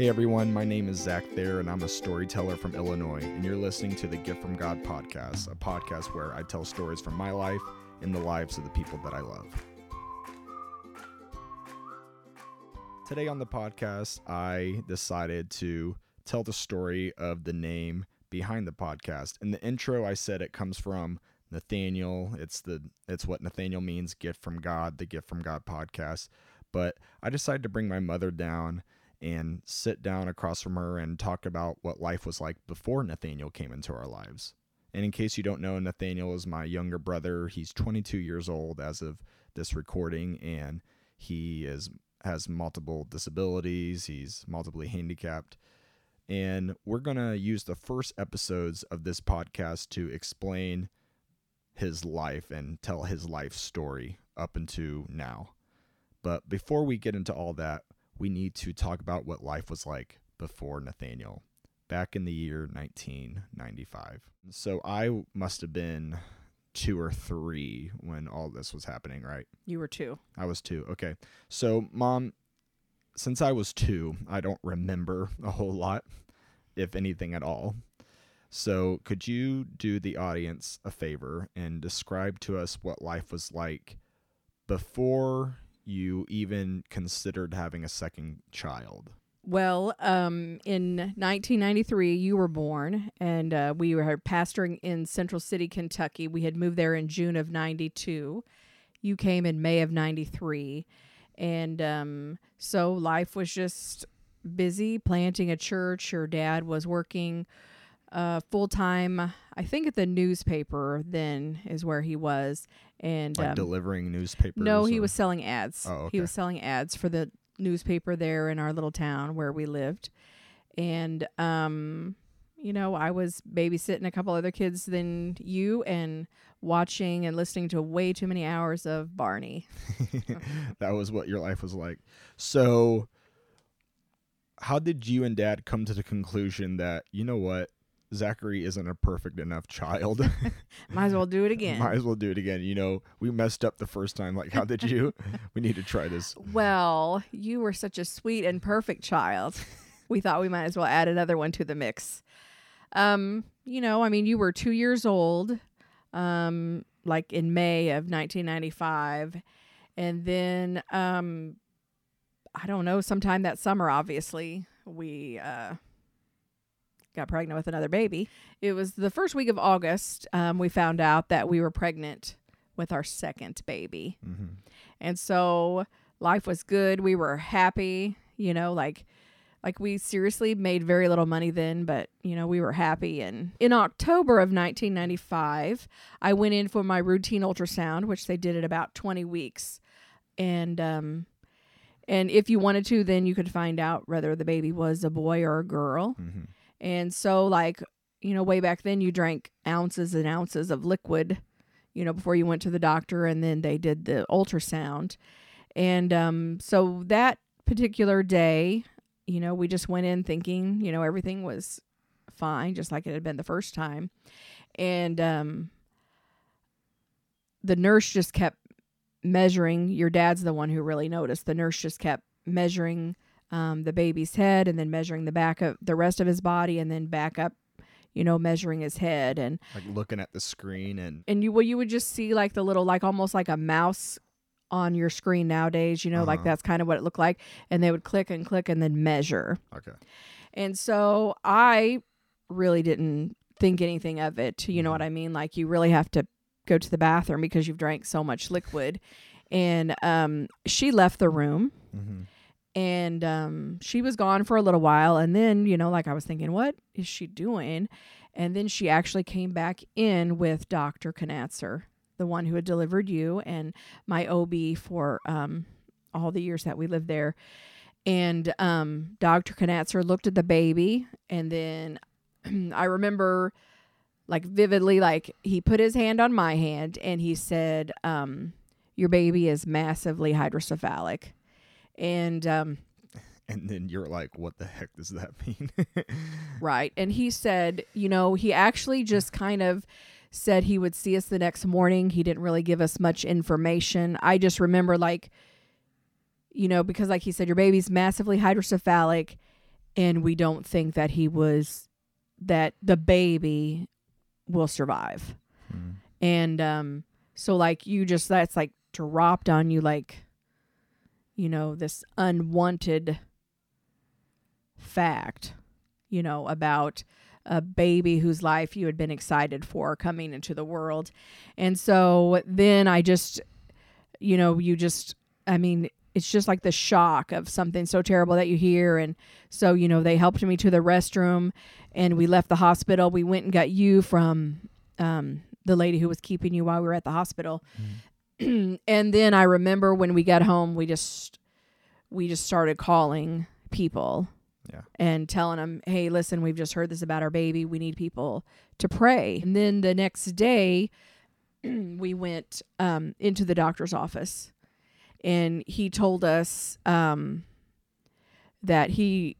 Hey everyone, my name is Zach Thayer, and I'm a storyteller from Illinois, and you're listening to the Gift from God podcast, a podcast where I tell stories from my life and the lives of the people that I love. Today on the podcast, I decided to tell the story of the name behind the podcast. In the intro, I said it comes from Nathaniel. It's the it's what Nathaniel means, gift from God, the Gift from God podcast. But I decided to bring my mother down and sit down across from her and talk about what life was like before Nathaniel came into our lives. And in case you don't know, Nathaniel is my younger brother. He's 22 years old as of this recording, and he is has multiple disabilities. He's multiply handicapped. And we're going to use the first episodes of this podcast to explain his life and tell his life story up into now. But before we get into all that, we need to talk about what life was like before Nathaniel back in the year 1995. So I must have been two or three when all this was happening, right? You were two. I was two. Okay. So, mom, since I was two, I don't remember a whole lot, if anything at all. So, could you do the audience a favor and describe to us what life was like before you even considered having a second child? Well, um, in 1993, you were born, and uh, we were pastoring in Central City, Kentucky. We had moved there in June of 92. You came in May of 93. And um, so life was just busy planting a church. Your dad was working uh, full time, I think at the newspaper then is where he was. And Like um, delivering newspapers? no, he or- was selling ads. Oh, okay. He was selling ads for the newspaper there in our little town where we lived. And um you know, I was babysitting a couple other kids than you and watching and listening to way too many hours of Barney. that was what your life was like. So, how did you and dad come to the conclusion that, you know what, Zachary isn't a perfect enough child? Might as well do it again. Might as well do it again. You know, we messed up the first time. Like, how did you? we need to try this. Well, you were such a sweet and perfect child. we thought we might as well add another one to the mix. Um, you know, I mean, you were two years old, um, like in May of 1995, and then, um, I don't know, sometime that summer, obviously, we uh, got pregnant with another baby. It was the first week of August. Um, we found out that we were pregnant with our second baby. hmm And so life was good. We were happy, you know, like like we seriously made very little money then, but you know, we were happy and in October of 1995, I went in for my routine ultrasound, which they did at about 20 weeks. And um and if you wanted to, then you could find out whether the baby was a boy or a girl. hmm And so, like, you know, way back then, you drank ounces and ounces of liquid, you know, before you went to the doctor, and then they did the ultrasound. And um, so that particular day, you know, we just went in thinking, you know, everything was fine, just like it had been the first time. And um, the nurse just kept measuring. Your dad's the one who really noticed. The nurse just kept measuring um, the baby's head and then measuring the back of the rest of his body and then back up you know measuring his head and Like looking at the screen and and you well you would just see like the little like almost like a mouse on your screen nowadays you know like Uh-huh. that's kind of what it looked like. And they would click and click and then measure. Okay. and so i really didn't think anything of it you know what i mean? Like you really have to go to the bathroom because you've drank so much liquid. And um she left the room hmm and um, she was gone for a little while and then you know like i was thinking what is she doing? And then she actually came back in with dr knatzer the one who had delivered you and my ob for um, all the years that we lived there. And um, dr knatzer looked at the baby and then i remember like vividly like he put his hand on my hand and he said um, your baby is massively hydrocephalic and um, And then you're like, what the heck does that mean? right and he said you know he actually just kind of said he would see us the next morning he didn't really give us much information i just remember like you know because like he said your baby's massively hydrocephalic and we don't think that he was that the baby will survive. Mm. And um so like you just that's like dropped on you like you know this unwanted fact, you know, about a baby whose life you had been excited for coming into the world. And so then I just you know, you just I mean, it's just like the shock of something so terrible that you hear. And so you know they helped me to the restroom and we left the hospital. We went and got you from um, the lady who was keeping you while we were at the hospital and then i remember when we got home we just we just started calling people Yeah. and telling them hey listen we've just heard this about our baby. We need people to pray. And then the next day we went um, into the doctor's office and he told us um, that he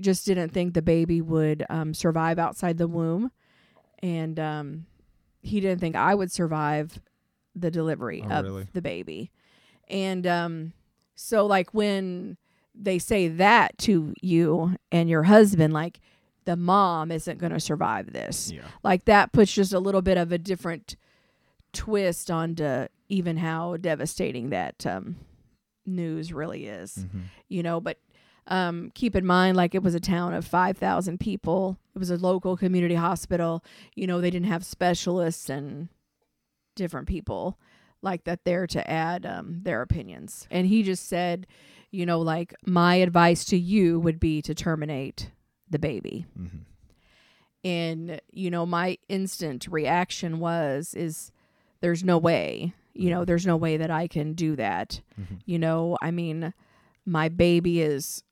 just didn't think the baby would um, survive outside the womb, and um, he didn't think I would survive the delivery Oh, of really? the baby. And um, so, like when they say that to you and your husband, like the mom isn't going to survive this Yeah. like that puts just a little bit of a different twist onto even how devastating that um, news really is hmm you know but um, keep in mind like it was a town of 5000 people it was a local community hospital you know they didn't have specialists and different people like that there to add um, their opinions. And he just said you know like my advice to you would be to terminate the baby. Hmm and you know my instant reaction was is there's no way you know there's no way that i can do that. Hmm you know i mean my baby is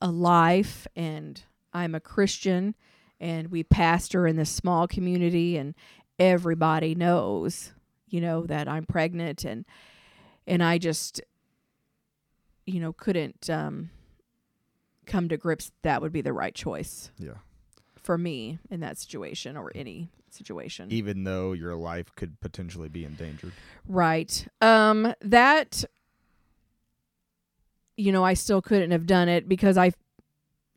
alive and i'm a christian and we pastor in this small community and everybody knows you know that i'm pregnant and and i just you know couldn't um come to grips that would be the right choice Yeah. for me in that situation or any situation. Even though your life could potentially be endangered. Right. Um that you know, I still couldn't have done it because I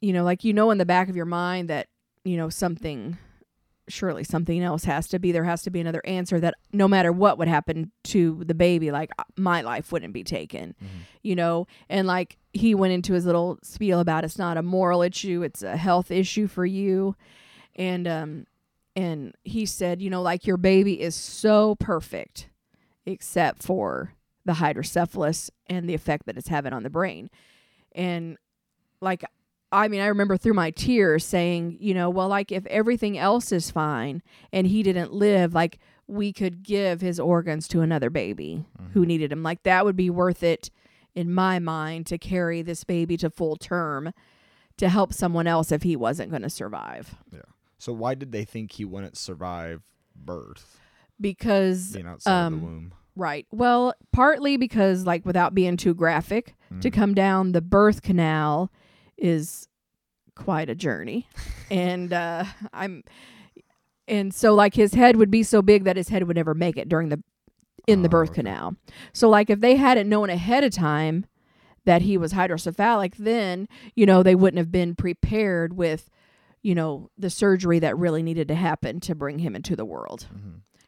you know, like you know in the back of your mind that, you know, something surely something else has to be. There has to be another answer that no matter what would happen to the baby like my life wouldn't be taken Mhm. you know? And like he went into his little spiel about it's not a moral issue it's a health issue for you. And um and he said you know like your baby is so perfect except for the hydrocephalus and the effect that it's having on the brain. And like I mean, I remember through my tears saying, you know, well, like if everything else is fine and he didn't live, like we could give his organs to another baby who needed him. Like that would be worth it in my mind to carry this baby to full term to help someone else if he wasn't going to survive. Yeah. So why did they think he wouldn't survive birth, Because, being outside um, the womb? right. Well, partly because, like, without being too graphic, to Mhm. come down the birth canal is quite a journey. and uh I'm and so like his head would be so big that his head would never make it during the in the Oh, birth okay. canal. So like if they hadn't known ahead of time that he was hydrocephalic, then, you know, they wouldn't have been prepared with, you know, the surgery that really needed to happen to bring him into the world.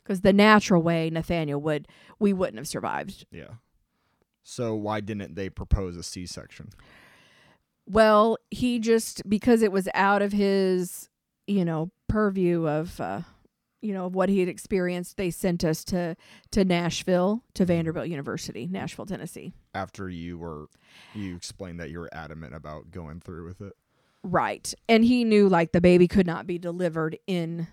Because the natural way Nathaniel would we wouldn't have survived. Yeah. So why didn't they propose a C-section? Well, he just because it was out of his, you know, purview of uh you know, of what he had experienced, they sent us to to Nashville, to Vanderbilt University, Nashville, Tennessee. After you were, you explained that you were adamant about going through with it. Right. And he knew like the baby could not be delivered in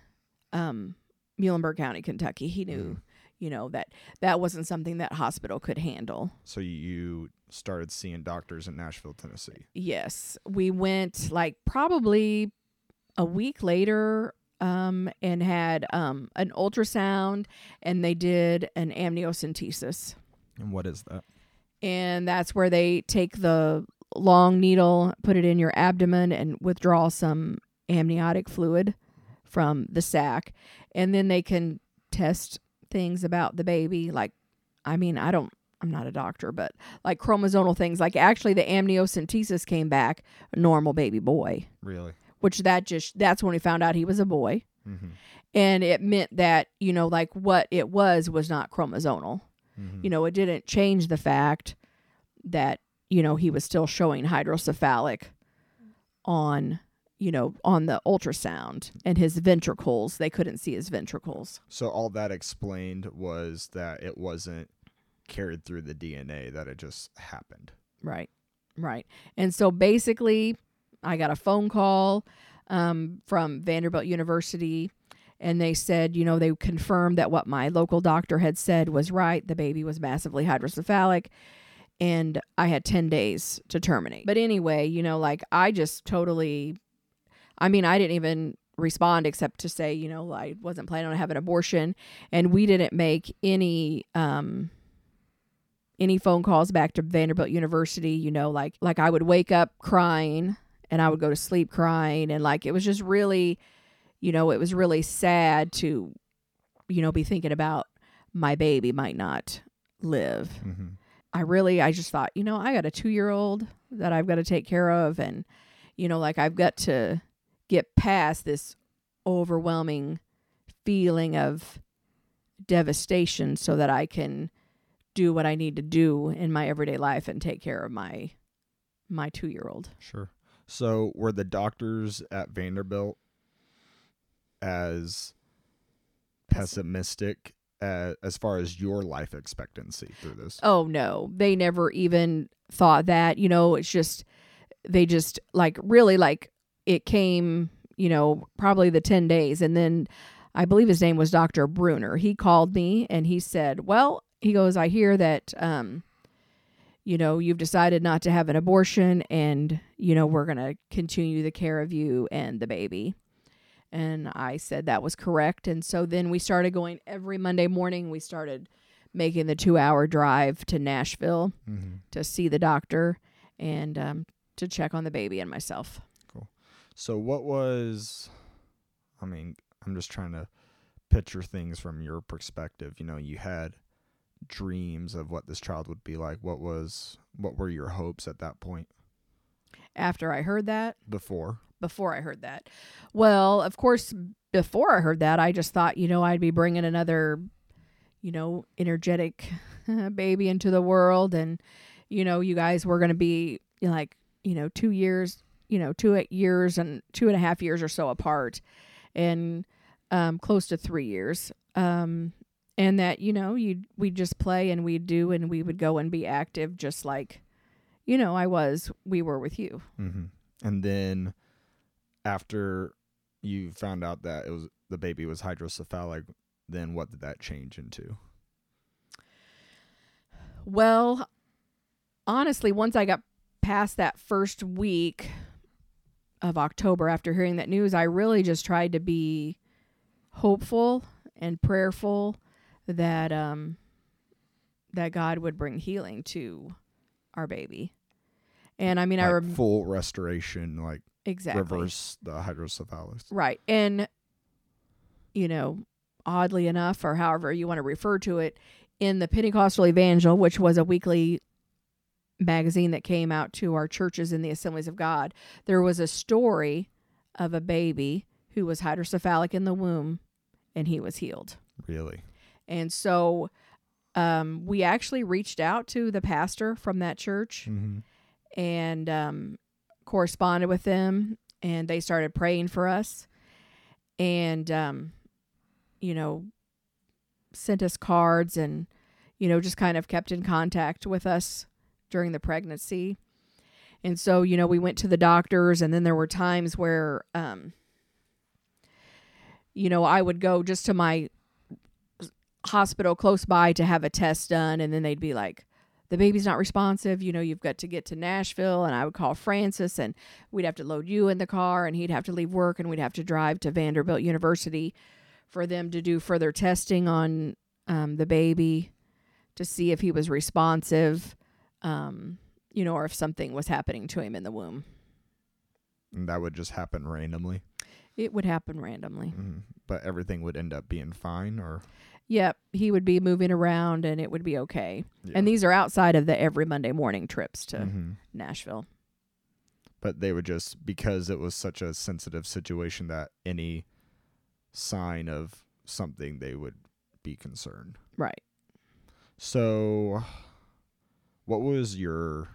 um Muhlenberg County, Kentucky. He knew, Mm. You know, that that wasn't something that hospital could handle. So you started seeing doctors in Nashville, Tennessee. Yes, we went like probably a week later um, and had um, an ultrasound, and they did an amniocentesis, And what is that? and that's where they take the long needle, put it in your abdomen, and withdraw some amniotic fluid from the sac, and then they can test things about the baby. Like, I mean, I don't. I'm not a doctor, but like chromosomal things. Like actually, the amniocentesis came back a normal baby boy, Really? which that just that's when we found out he was a boy, Mm-hmm. and it meant that you know like what it was was not chromosomal. Mm-hmm. You know, it didn't change the fact that you know he was still showing hydrocephalic on you know on the ultrasound and his ventricles they couldn't see his ventricles So all that explained was that it wasn't carried through the DNA; that it just happened. Right. Right. And so basically, I got a phone call um, from Vanderbilt University, and they said, you know, they confirmed that what my local doctor had said was right. The baby was massively hydrocephalic, and I had 10 days to terminate. But anyway, you know, like I just totally, I mean, I didn't even respond except to say, you know, I wasn't planning on having an abortion, and we didn't make any, um, any phone calls back to Vanderbilt University, you know, like like I would wake up crying and I would go to sleep crying and like it was just really, you know, it was really sad to you know be thinking about my baby might not live. Mm-hmm. I really I just thought, you know, I got a 2-year-old that I've got to take care of and you know, like I've got to get past this overwhelming feeling of devastation so that I can do what I need to do in my everyday life and take care of my my 2-year-old. Sure. So were the doctors at Vanderbilt as pessimistic as, as far as your life expectancy through this? Oh no, they never even thought that. You know, it's just they just like really like it came, you know, probably the 10 days and then I believe his name was Dr. Bruner. He called me and he said, "Well, he goes, I hear that um you know, you've decided not to have an abortion and you know, we're going to continue the care of you and the baby." And I said that was correct. And so then we started going every Monday morning. We started making the two hour drive to Nashville Mm-hmm. to see the doctor and um, to check on the baby and myself. So what was I mean, I'm just trying to picture things from your perspective. You know, you had dreams of what this child would be like. What was what were your hopes at that point After I heard that, before? before I heard that, well, of course, before I heard that, I just thought, you know, I'd be bringing another, you know, energetic baby into the world. And, you know, you guys were going to be like, you know, two years, you know, two years and two and a half years or so apart and um, close to three years. Um, and that, you know, you we'd just play and we'd do and we would go and be active just like, you know, I was, we were with you. Mm-hmm. And then after you found out that it was the baby was hydrocephalic, then what did that change into? Well, honestly, once I got past that first week of October after hearing that news, I really just tried to be hopeful and prayerful that um that God would bring healing to our baby. And I mean, I Like rem- full restoration, like exactly reverse the hydrocephalus. Right. And, you know, oddly enough, or however you want to refer to it, in the Pentecostal Evangel, which was a weekly magazine that came out to our churches in the Assemblies of God, there was a story of a baby who was hydrocephalic in the womb and he was healed. Really? And so um, we actually reached out to the pastor from that church Mm-hmm. and um, corresponded with them and they started praying for us and um, you know sent us cards and you know just kind of kept in contact with us during the pregnancy. And so you know we went to the doctors and then there were times where um, you know i would go just to my hospital close by to have a test done and then they'd be like the baby's not responsive. You know you've got to get to nashville. And i would call francis and we'd have to load you in the car and he'd have to leave work and we'd have to drive to vanderbilt university for them to do further testing on um, the baby to see if he was responsive um, you know or if something was happening to him in the womb And that would just happen randomly. it would happen randomly hmm But everything would end up being fine, or Yep, he would be moving around and it would be okay. Yeah. And these are outside of the every Monday morning trips to Mhm. Nashville. But they would just because it was such a sensitive situation that any sign of something they would be concerned. Right. So, what was your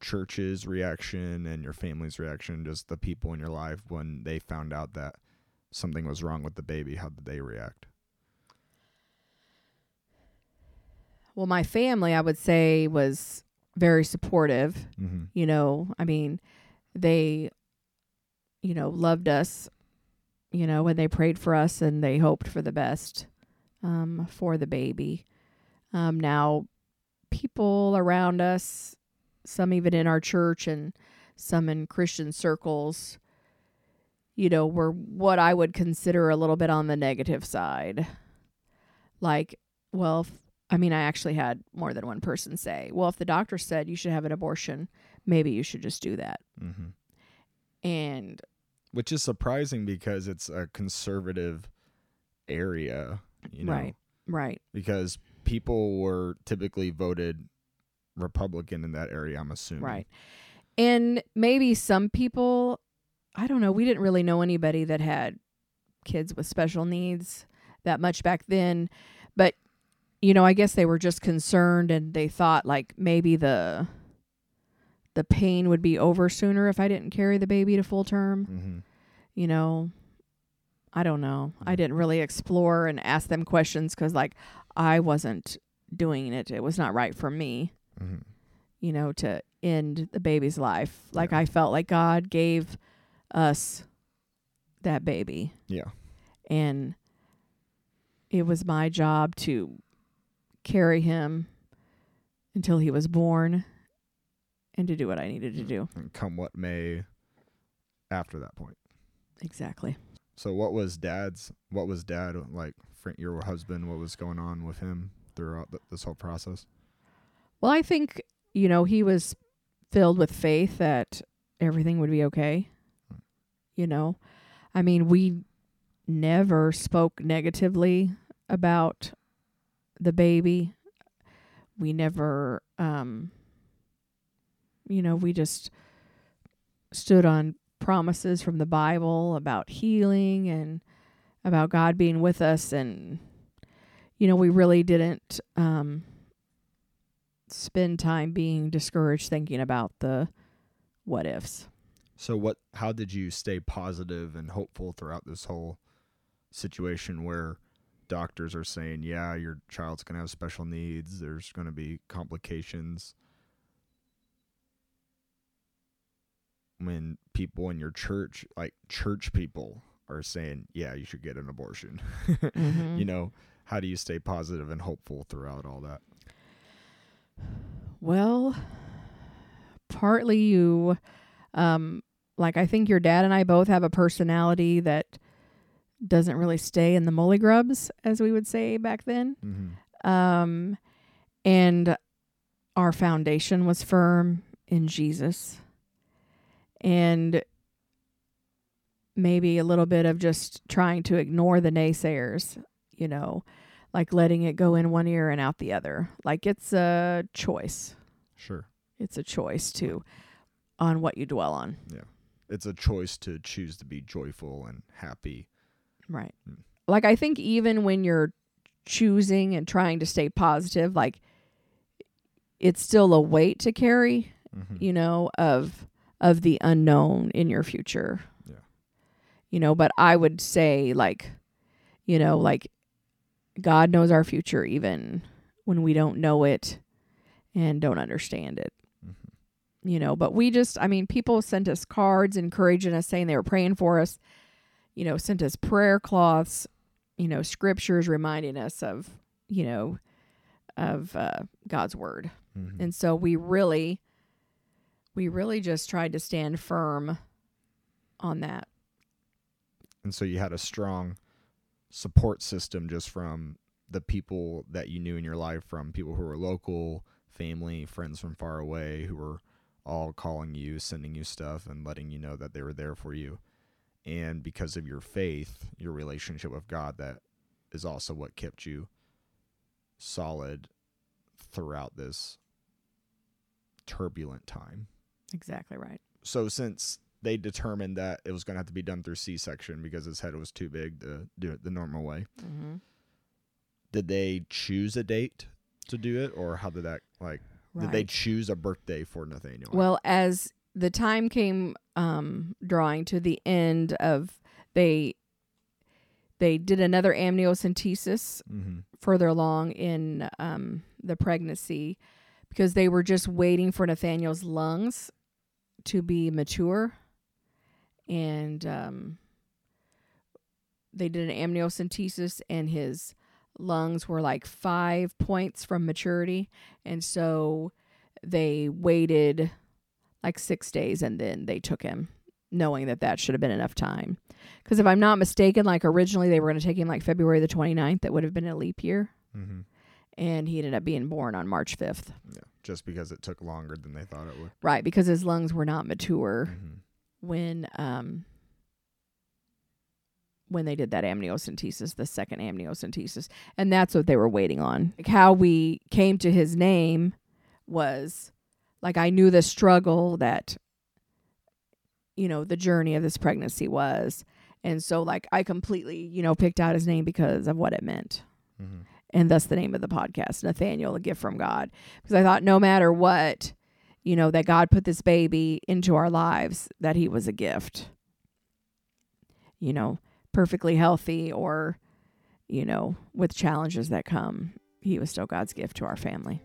church's reaction and your family's reaction, just the people in your life when they found out that something was wrong with the baby? How did they react? Well, my family, I would say, was very supportive. Mm-hmm. You know, I mean, they, you know, loved us, you know, and they prayed for us and they hoped for the best um, for the baby. Um, now, people around us, some even in our church and some in Christian circles, you know, were what I would consider a little bit on the negative side. Like, well, if, I mean, I actually had more than one person say, well, if the doctor said you should have an abortion, maybe you should just do that. Mm-hmm. And Which is surprising because it's a conservative area, you know, Right. right. because people were typically voted Republican in that area. I'm assuming, Right. And maybe some people, I don't know, we didn't really know anybody that had kids with special needs that much back then. But, you know, I guess they were just concerned and they thought like maybe the the pain would be over sooner if I didn't carry the baby to full term. Mm-hmm. You know, I don't know. I didn't really explore and ask them questions because, like, I wasn't doing it. It was not right for me. Mm-hmm. you know, to end the baby's life. Like Yeah. I felt like God gave us that baby Yeah. and it was my job to carry him until he was born and to do what I needed to do. And come what may after that point. Exactly. So what was dad's what was dad like fr- your husband what was going on with him throughout th- this whole process? Well, I think, you know, he was filled with faith that everything would be okay. You know, I mean, we never spoke negatively about the baby. We never, um, you know, we just stood on promises from the Bible about healing and about God being with us. And, you know, we really didn't, um, spend time being discouraged thinking about the what ifs. So what how did you stay positive and hopeful throughout this whole situation where doctors are saying, "Yeah, your child's going to have special needs, there's going to be complications." When people in your church, like church people are saying, "Yeah, you should get an abortion." Mhm. You know, how do you stay positive and hopeful throughout all that? Well, partly you um like I think your dad and I both have a personality that doesn't really stay in the molly grubs as we would say back then. Mm-hmm. Um and our foundation was firm in Jesus. And maybe a little bit of just trying to ignore the naysayers, you know, like letting it go in one ear and out the other. Like it's a choice. Sure. It's a choice to on what you dwell on. Yeah. It's a choice to choose to be joyful and happy. Right. Mm. Like I think even when you're choosing and trying to stay positive, like it's still a weight to carry, Mm-hmm. you know, of of the unknown in your future. You know, but I would say like you know, like God knows our future even when we don't know it and don't understand it. Mm-hmm. you know but we just i mean people sent us cards encouraging us saying they were praying for us you know sent us prayer cloths you know scriptures reminding us of you know of uh, god's word Mm-hmm. and so we really we really just tried to stand firm on that and so you had a strong support system just from the people that you knew in your life from people who were local family friends from far away who were all calling you sending you stuff and letting you know that they were there for you and because of your faith your relationship with god that is also what kept you solid throughout this turbulent time. Exactly right. So since they determined that it was going to have to be done through C-section because his head was too big to do it the normal way. Mm-hmm. Did they choose a date to do it or how did that like did they choose a birthday for Nathaniel? Well, as the time came um, drawing to the end of they they did another amniocentesis mm-hmm. further along in um, the pregnancy because they were just waiting for Nathaniel's lungs to be mature, and um, they did an amniocentesis, and his lungs were like five points from maturity, and so they waited like six days, and then they took him, knowing that that should have been enough time. Because if I'm not mistaken, like originally they were going to take him like February the 29th, that would have been a leap year. Mm-hmm. And he ended up being born on March 5th. Yeah, just because it took longer than they thought it would. Right, because his lungs were not mature Mm-hmm. When um when they did that amniocentesis, the second amniocentesis. And that's what they were waiting on. Like how we came to his name was like I knew the struggle that you know, the journey of this pregnancy was. And so like I completely, you know, picked out his name because of what it meant. Mm-hmm. And thus the name of the podcast, Nathaniel, a gift from God. Because I thought no matter what, you know, that God put this baby into our lives, that he was a gift. You know, perfectly healthy or, you know, with challenges that come, he was still God's gift to our family.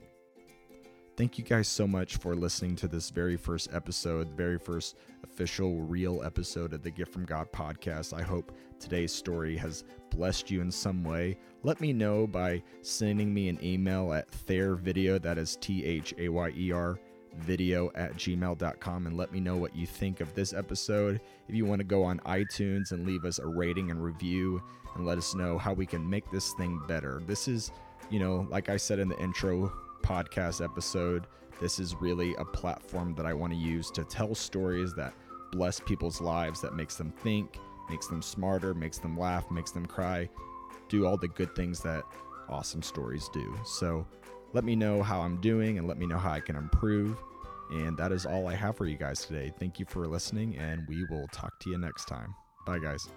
Thank you guys so much for listening to this very first episode, the very first official, real episode of the Gift from God podcast. I hope today's story has blessed you in some way. Let me know by sending me an email at thayer that is T H A Y E R video at gmail.com and let me know what you think of this episode. If you want to go on iTunes and leave us a rating and review and let us know how we can make this thing better. This is, you know, like I said in the intro podcast episode, this is really a platform that I want to use to tell stories that bless people's lives, that makes them think, makes them smarter, makes them laugh, makes them cry, do all the good things that awesome stories do. So let me know how I'm doing and let me know how I can improve. And that is all I have for you guys today. Thank you for listening, and we will talk to you next time. Bye, guys.